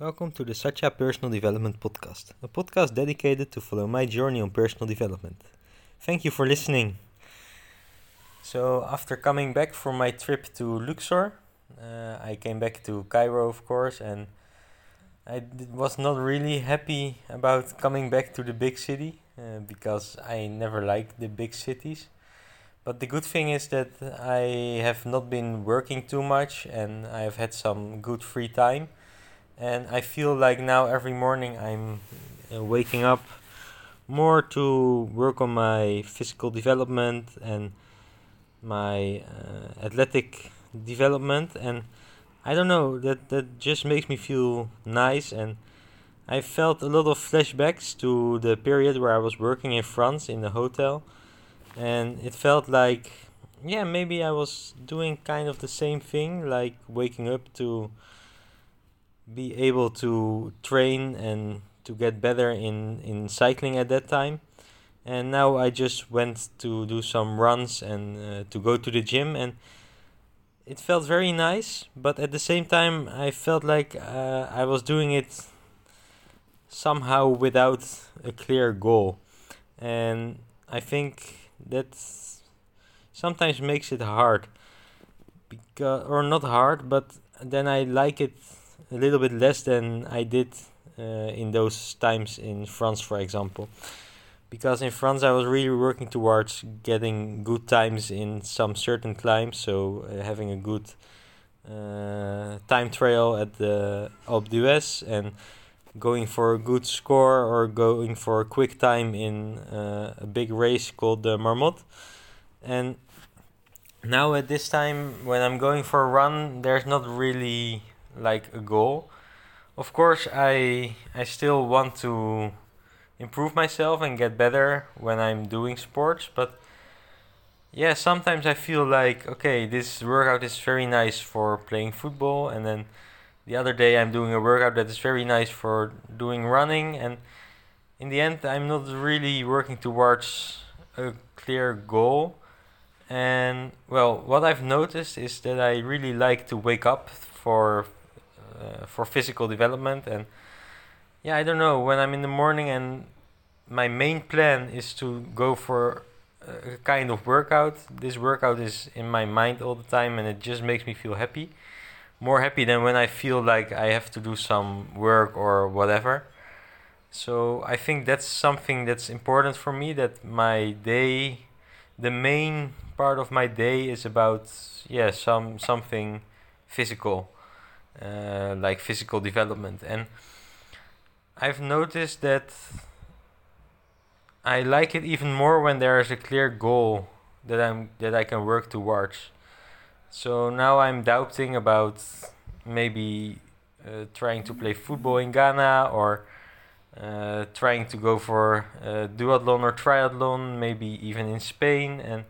Welcome to the Satya Personal Development Podcast, a podcast dedicated to follow my journey on personal development. Thank you for listening. So, after coming back from my trip to Luxor, uh, I came back to Cairo, of course, and I was not really happy about coming back to the big city uh, because I never liked the big cities. But the good thing is that I have not been working too much and I have had some good free time. And I feel like now every morning I'm uh, waking up more to work on my physical development and my uh, athletic development. And I don't know, that, that just makes me feel nice. And I felt a lot of flashbacks to the period where I was working in France in the hotel and it felt like yeah maybe i was doing kind of the same thing like waking up to be able to train and to get better in in cycling at that time. And now i just went to do some runs and uh, to go to the gym and it felt very nice but at the same time i felt like uh, i was doing it somehow without a clear goal. And i think that sometimes makes it hard because or not hard but then i like it a little bit less than i did uh, in those times in france for example because in france i was really working towards getting good times in some certain climbs so uh, having a good uh, time trial at the Alpe d'Huez and going for a good score or going for a quick time in uh, a big race called the Marmotte. And now at this time, when I'm going for a run, there's not really like a goal. Of course, I I still want to improve myself and get better when I'm doing sports, but yeah, sometimes I feel like okay, this workout is very nice for playing football, and then the other day I'm doing a workout that is very nice for doing running and in the end I'm not really working towards a clear goal and well what I've noticed is that I really like to wake up for Uh, for physical development. And yeah I don't know when I'm in the morning and my main plan is to go for a kind of workout this workout is in my mind all the time and it just makes me feel happy. More happy than when I feel like I have to do some work or whatever. So I think that's something that's important for me that my day the main part of my day is about yeah some something physical uh, like physical development and I've noticed that I like it even more when there is a clear goal that I'm that I can work towards so now I'm doubting about maybe uh, trying to play football in Ghana or uh, trying to go for uh, duathlon or triathlon, maybe even in Spain. And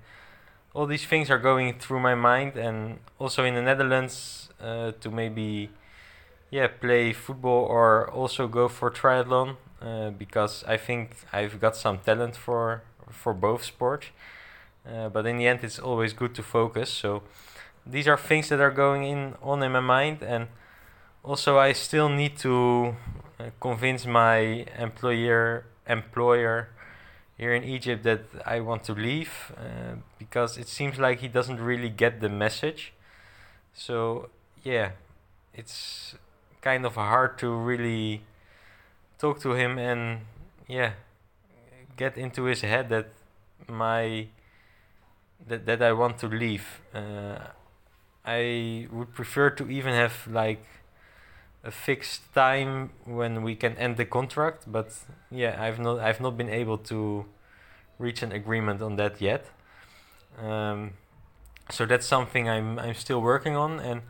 all these things are going through my mind. And also in the Netherlands uh, to maybe yeah play football or also go for triathlon uh, because I think I've got some talent for for both sports. Uh, but in the end, it's always good to focus. So these are things that are going in on in my mind and also I still need to uh, convince my employer employer here in Egypt that I want to leave uh, because it seems like he doesn't really get the message. So yeah, it's kind of hard to really talk to him and yeah, get into his head that my that that I want to leave. Uh, I would prefer to even have like a fixed time when we can end the contract, but yeah, I've not I've not been able to reach an agreement on that yet. Um, so that's something I'm I'm still working on, and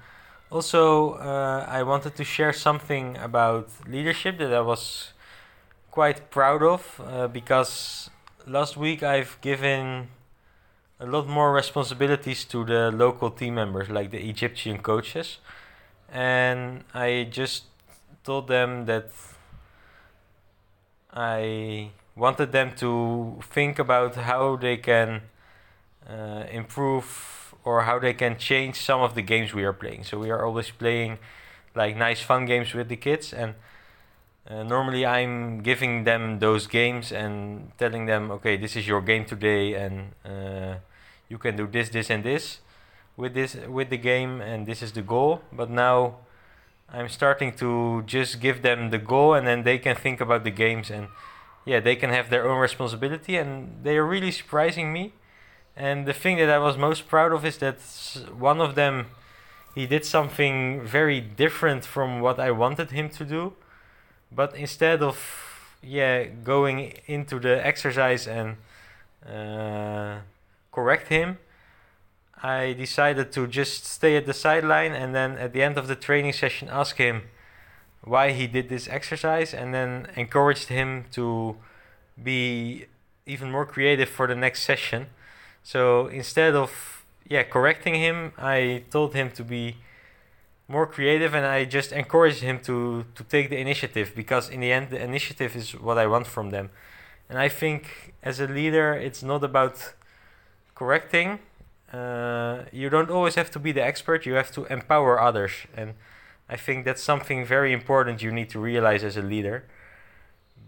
also uh, I wanted to share something about leadership that I was quite proud of uh, because last week I've given a lot more responsibilities to the local team members, like the Egyptian coaches. And I just told them that I wanted them to think about how they can uh, improve or how they can change some of the games we are playing. So we are always playing like nice fun games with the kids and uh, normally I'm giving them those games and telling them okay this is your game today and uh, you can do this this and this with this with the game and this is the goal. But now I'm starting to just give them the goal and then they can think about the games and yeah they can have their own responsibility and they are really surprising me. And the thing that I was most proud of is that one of them he did something very different from what I wanted him to do. But instead of yeah going into the exercise and uh, correct him I decided to just stay at the sideline and then at the end of the training session ask him why he did this exercise and then encouraged him to be even more creative for the next session. So instead of yeah correcting him, I told him to be more creative and I just encouraged him to to take the initiative because in the end the initiative is what I want from them. And I think as a leader it's not about correcting. Uh, you don't always have to be the expert, you have to empower others. And I think that's something very important you need to realize as a leader.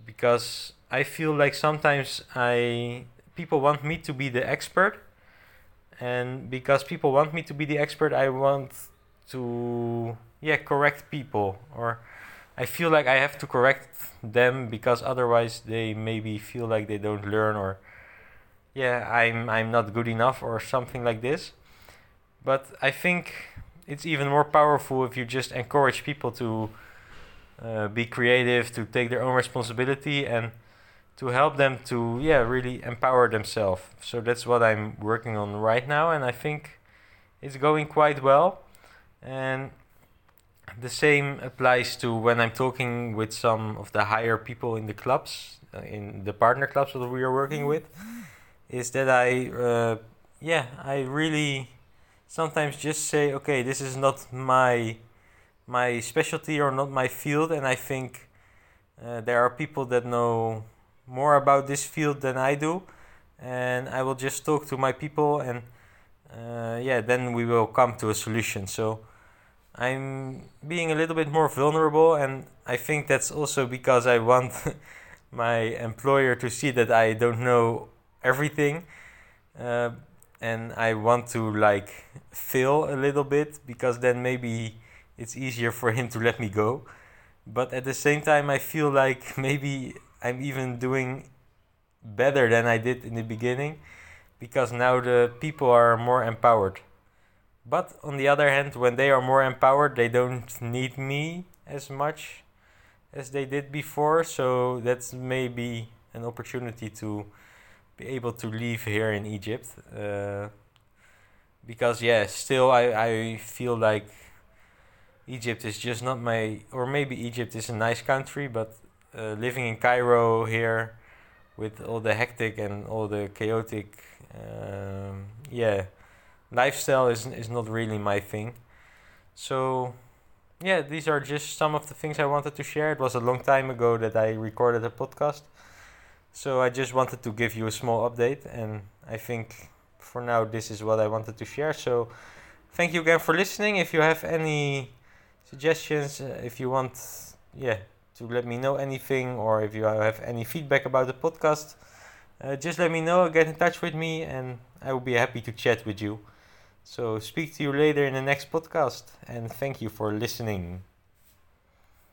Because I feel like sometimes I people want me to be the expert. And because people want me to be the expert I want to yeah correct people. Or I feel like I have to correct them because otherwise they maybe feel like they don't learn or yeah I'm I'm not good enough or something like this but I think it's even more powerful if you just encourage people to uh, be creative, to take their own responsibility, and to help them to yeah really empower themselves. So that's what I'm working on right now, and I think it's going quite well. And the same applies to when I'm talking with some of the higher people in the clubs, uh, in the partner clubs that we are working with, is that I uh, yeah I really sometimes just say, okay, this is not my my specialty or not my field, and I think uh, there are people that know more about this field than I do, and I will just talk to my people, and uh, yeah, then we will come to a solution. So I'm being a little bit more vulnerable, and I think that's also because I want my employer to see that I don't know everything. Uh, and I want to like fail a little bit because then maybe it's easier for him to let me go. But at the same time, I feel like maybe I'm even doing better than I did in the beginning because now the people are more empowered. But on the other hand, when they are more empowered, they don't need me as much as they did before. So that's maybe an opportunity to be able to live here in Egypt. Uh, because yeah, still I, I feel like Egypt is just not my or maybe Egypt is a nice country, but uh, living in Cairo here with all the hectic and all the chaotic um, yeah lifestyle is is not really my thing. So yeah, these are just some of the things I wanted to share. It was a long time ago that I recorded a podcast. So I just wanted to give you a small update, and I think for now this is what I wanted to share. So thank you again for listening. If you have any suggestions, uh, if you want, yeah, to let me know anything, or if you have any feedback about the podcast, uh, just let me know. Get in touch with me, and I will be happy to chat with you. So speak to you later in the next podcast, and thank you for listening.